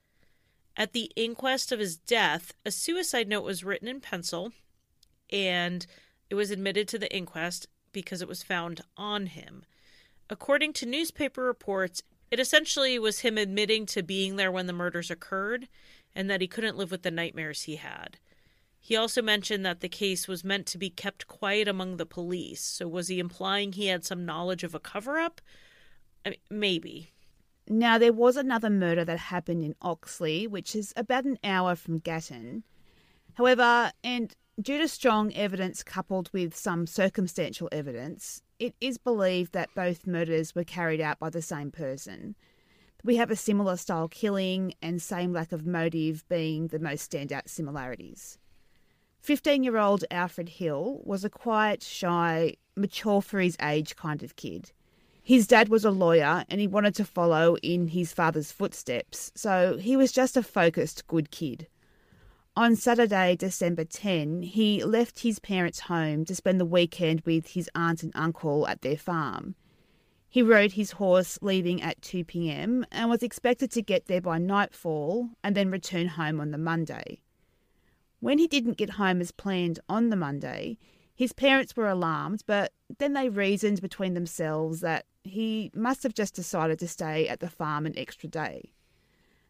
At the inquest of his death, a suicide note was written in pencil and it was admitted to the inquest because it was found on him. According to newspaper reports, it essentially was him admitting to being there when the murders occurred and that he couldn't live with the nightmares he had. He also mentioned that the case was meant to be kept quiet among the police. So, was he implying he had some knowledge of a cover up? I mean, maybe. Now, there was another murder that happened in Oxley, which is about an hour from Gatton. However, and due to strong evidence coupled with some circumstantial evidence, it is believed that both murders were carried out by the same person. We have a similar style killing and same lack of motive being the most standout similarities. 15 year old Alfred Hill was a quiet, shy, mature for his age kind of kid. His dad was a lawyer and he wanted to follow in his father's footsteps, so he was just a focused, good kid. On Saturday, December 10, he left his parents' home to spend the weekend with his aunt and uncle at their farm. He rode his horse leaving at 2 pm and was expected to get there by nightfall and then return home on the Monday. When he didn't get home as planned on the Monday, his parents were alarmed, but then they reasoned between themselves that he must have just decided to stay at the farm an extra day.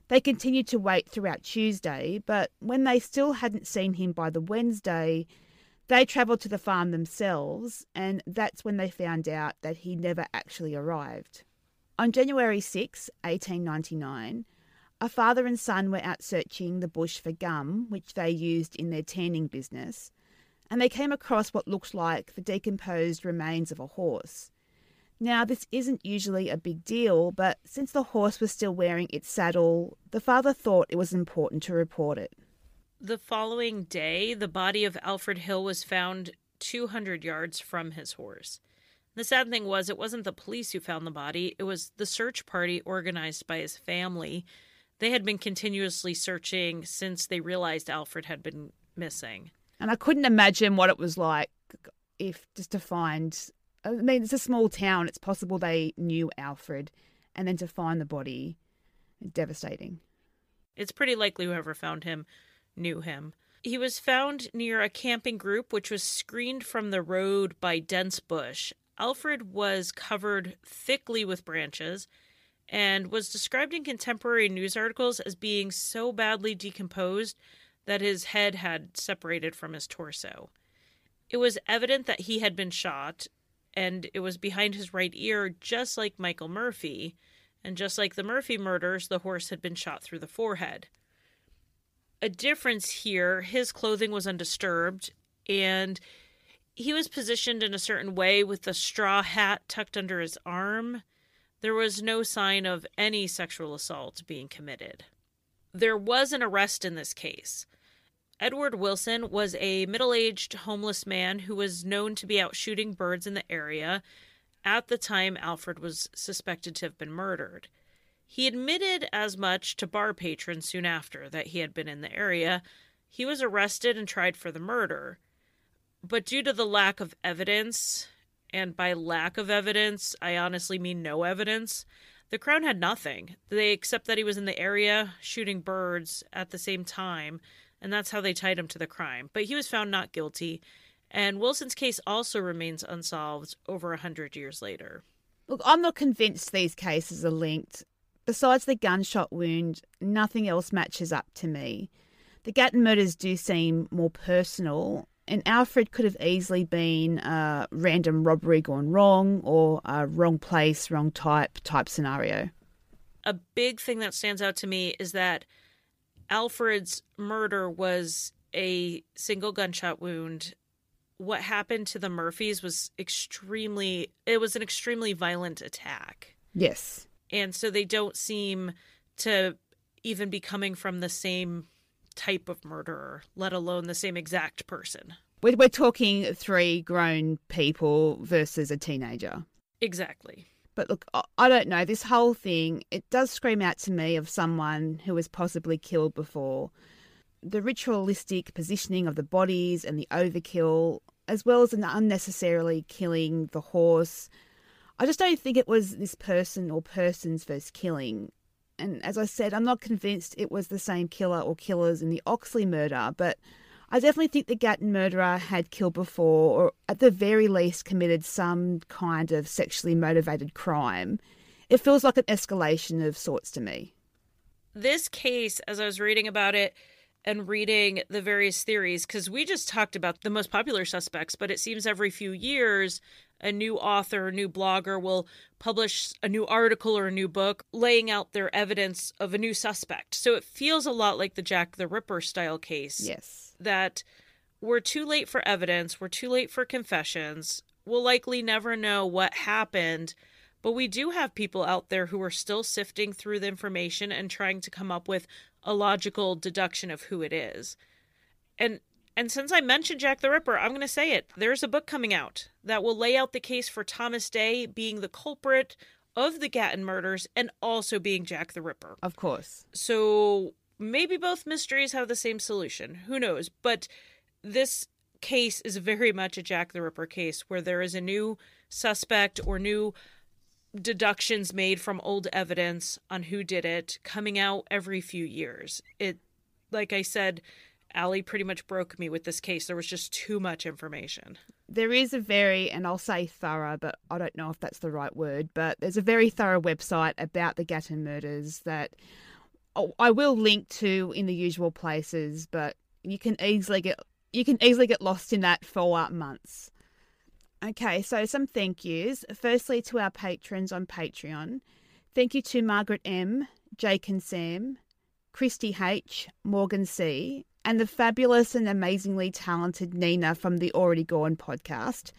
They continued to wait throughout Tuesday, but when they still hadn't seen him by the Wednesday, they travelled to the farm themselves, and that's when they found out that he never actually arrived. On January 6, 1899, a father and son were out searching the bush for gum, which they used in their tanning business, and they came across what looked like the decomposed remains of a horse. Now, this isn't usually a big deal, but since the horse was still wearing its saddle, the father thought it was important to report it. The following day, the body of Alfred Hill was found 200 yards from his horse. The sad thing was, it wasn't the police who found the body, it was the search party organized by his family. They had been continuously searching since they realized Alfred had been missing. And I couldn't imagine what it was like if just to find. I mean, it's a small town. It's possible they knew Alfred, and then to find the body, devastating. It's pretty likely whoever found him knew him. He was found near a camping group which was screened from the road by dense bush. Alfred was covered thickly with branches and was described in contemporary news articles as being so badly decomposed that his head had separated from his torso. It was evident that he had been shot, and it was behind his right ear, just like Michael Murphy. And just like the Murphy murders, the horse had been shot through the forehead a difference here. His clothing was undisturbed, and he was positioned in a certain way with the straw hat tucked under his arm. There was no sign of any sexual assault being committed. There was an arrest in this case. Edward Wilson was a middle aged homeless man who was known to be out shooting birds in the area at the time Alfred was suspected to have been murdered. He admitted as much to bar patrons soon after that he had been in the area. He was arrested and tried for the murder. But due to the lack of evidence, and by lack of evidence, I honestly mean no evidence, the Crown had nothing. They accept that he was in the area shooting birds at the same time, and that's how they tied him to the crime. But he was found not guilty, and Wilson's case also remains unsolved over a hundred years later. Look, I'm not convinced these cases are linked. Besides the gunshot wound, nothing else matches up to me. The Gatton murders do seem more personal, and Alfred could have easily been a random robbery gone wrong or a wrong place, wrong type type scenario. A big thing that stands out to me is that Alfred's murder was a single gunshot wound. What happened to the Murphys was extremely, it was an extremely violent attack. Yes and so they don't seem to even be coming from the same type of murderer, let alone the same exact person. We're, we're talking three grown people versus a teenager. Exactly. But look, I don't know. This whole thing, it does scream out to me of someone who was possibly killed before. The ritualistic positioning of the bodies and the overkill, as well as an unnecessarily killing the horse, I just don't think it was this person or persons first killing. And as I said, I'm not convinced it was the same killer or killers in the Oxley murder, but I definitely think the Gatton murderer had killed before, or at the very least committed some kind of sexually motivated crime. It feels like an escalation of sorts to me. This case, as I was reading about it, and reading the various theories because we just talked about the most popular suspects, but it seems every few years a new author, a new blogger will publish a new article or a new book laying out their evidence of a new suspect. So it feels a lot like the Jack the Ripper style case. Yes. That we're too late for evidence, we're too late for confessions. We'll likely never know what happened, but we do have people out there who are still sifting through the information and trying to come up with a logical deduction of who it is. And and since I mentioned Jack the Ripper, I'm going to say it. There's a book coming out that will lay out the case for Thomas Day being the culprit of the Gatton murders and also being Jack the Ripper. Of course. So maybe both mysteries have the same solution. Who knows? But this case is very much a Jack the Ripper case where there is a new suspect or new deductions made from old evidence on who did it coming out every few years. It, like I said, Allie pretty much broke me with this case. There was just too much information. There is a very, and I'll say thorough, but I don't know if that's the right word, but there's a very thorough website about the Gatton murders that Oh, I will link to in the usual places, but you can easily get you can easily get lost in that for months. Okay, so some thank yous. Firstly, to our patrons on Patreon. Thank you to Margaret M, Jake and Sam, Christy H, Morgan C, and the fabulous and amazingly talented Nina from the Already Gone podcast,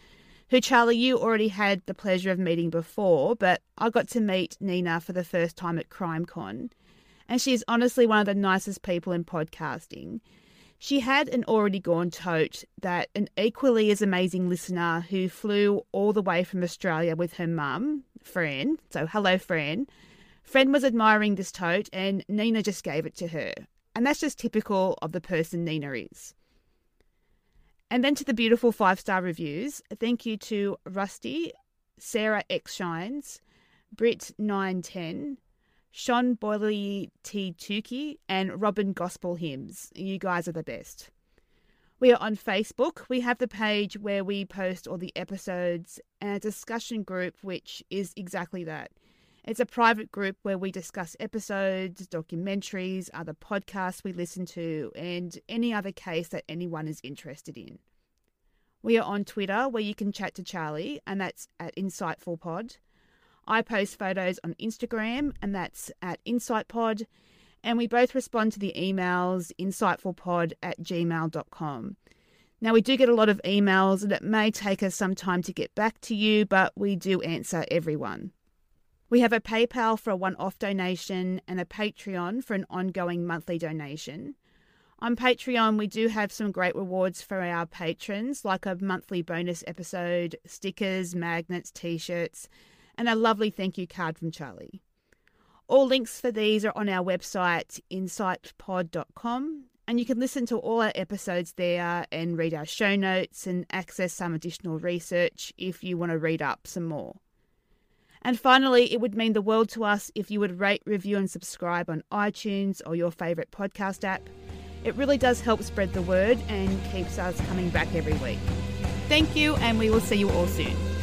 who, Charlie, you already had the pleasure of meeting before, but I got to meet Nina for the first time at CrimeCon. And she is honestly one of the nicest people in podcasting. She had an already gone tote that an equally as amazing listener who flew all the way from Australia with her mum, Fran. So, hello, Fran. Fran was admiring this tote and Nina just gave it to her. And that's just typical of the person Nina is. And then to the beautiful five star reviews. Thank you to Rusty, Sarah X Shines, Brit910, Sean Boyley T. Tukey, and Robin Gospel Hymns. You guys are the best. We are on Facebook. We have the page where we post all the episodes and a discussion group, which is exactly that. It's a private group where we discuss episodes, documentaries, other podcasts we listen to, and any other case that anyone is interested in. We are on Twitter where you can chat to Charlie, and that's at InsightfulPod. I post photos on Instagram, and that's at InsightPod. And we both respond to the emails insightfulpod at gmail.com. Now, we do get a lot of emails, and it may take us some time to get back to you, but we do answer everyone. We have a PayPal for a one off donation and a Patreon for an ongoing monthly donation. On Patreon, we do have some great rewards for our patrons, like a monthly bonus episode, stickers, magnets, t shirts, and a lovely thank you card from Charlie. All links for these are on our website, insightpod.com, and you can listen to all our episodes there and read our show notes and access some additional research if you want to read up some more. And finally, it would mean the world to us if you would rate, review, and subscribe on iTunes or your favourite podcast app. It really does help spread the word and keeps us coming back every week. Thank you, and we will see you all soon.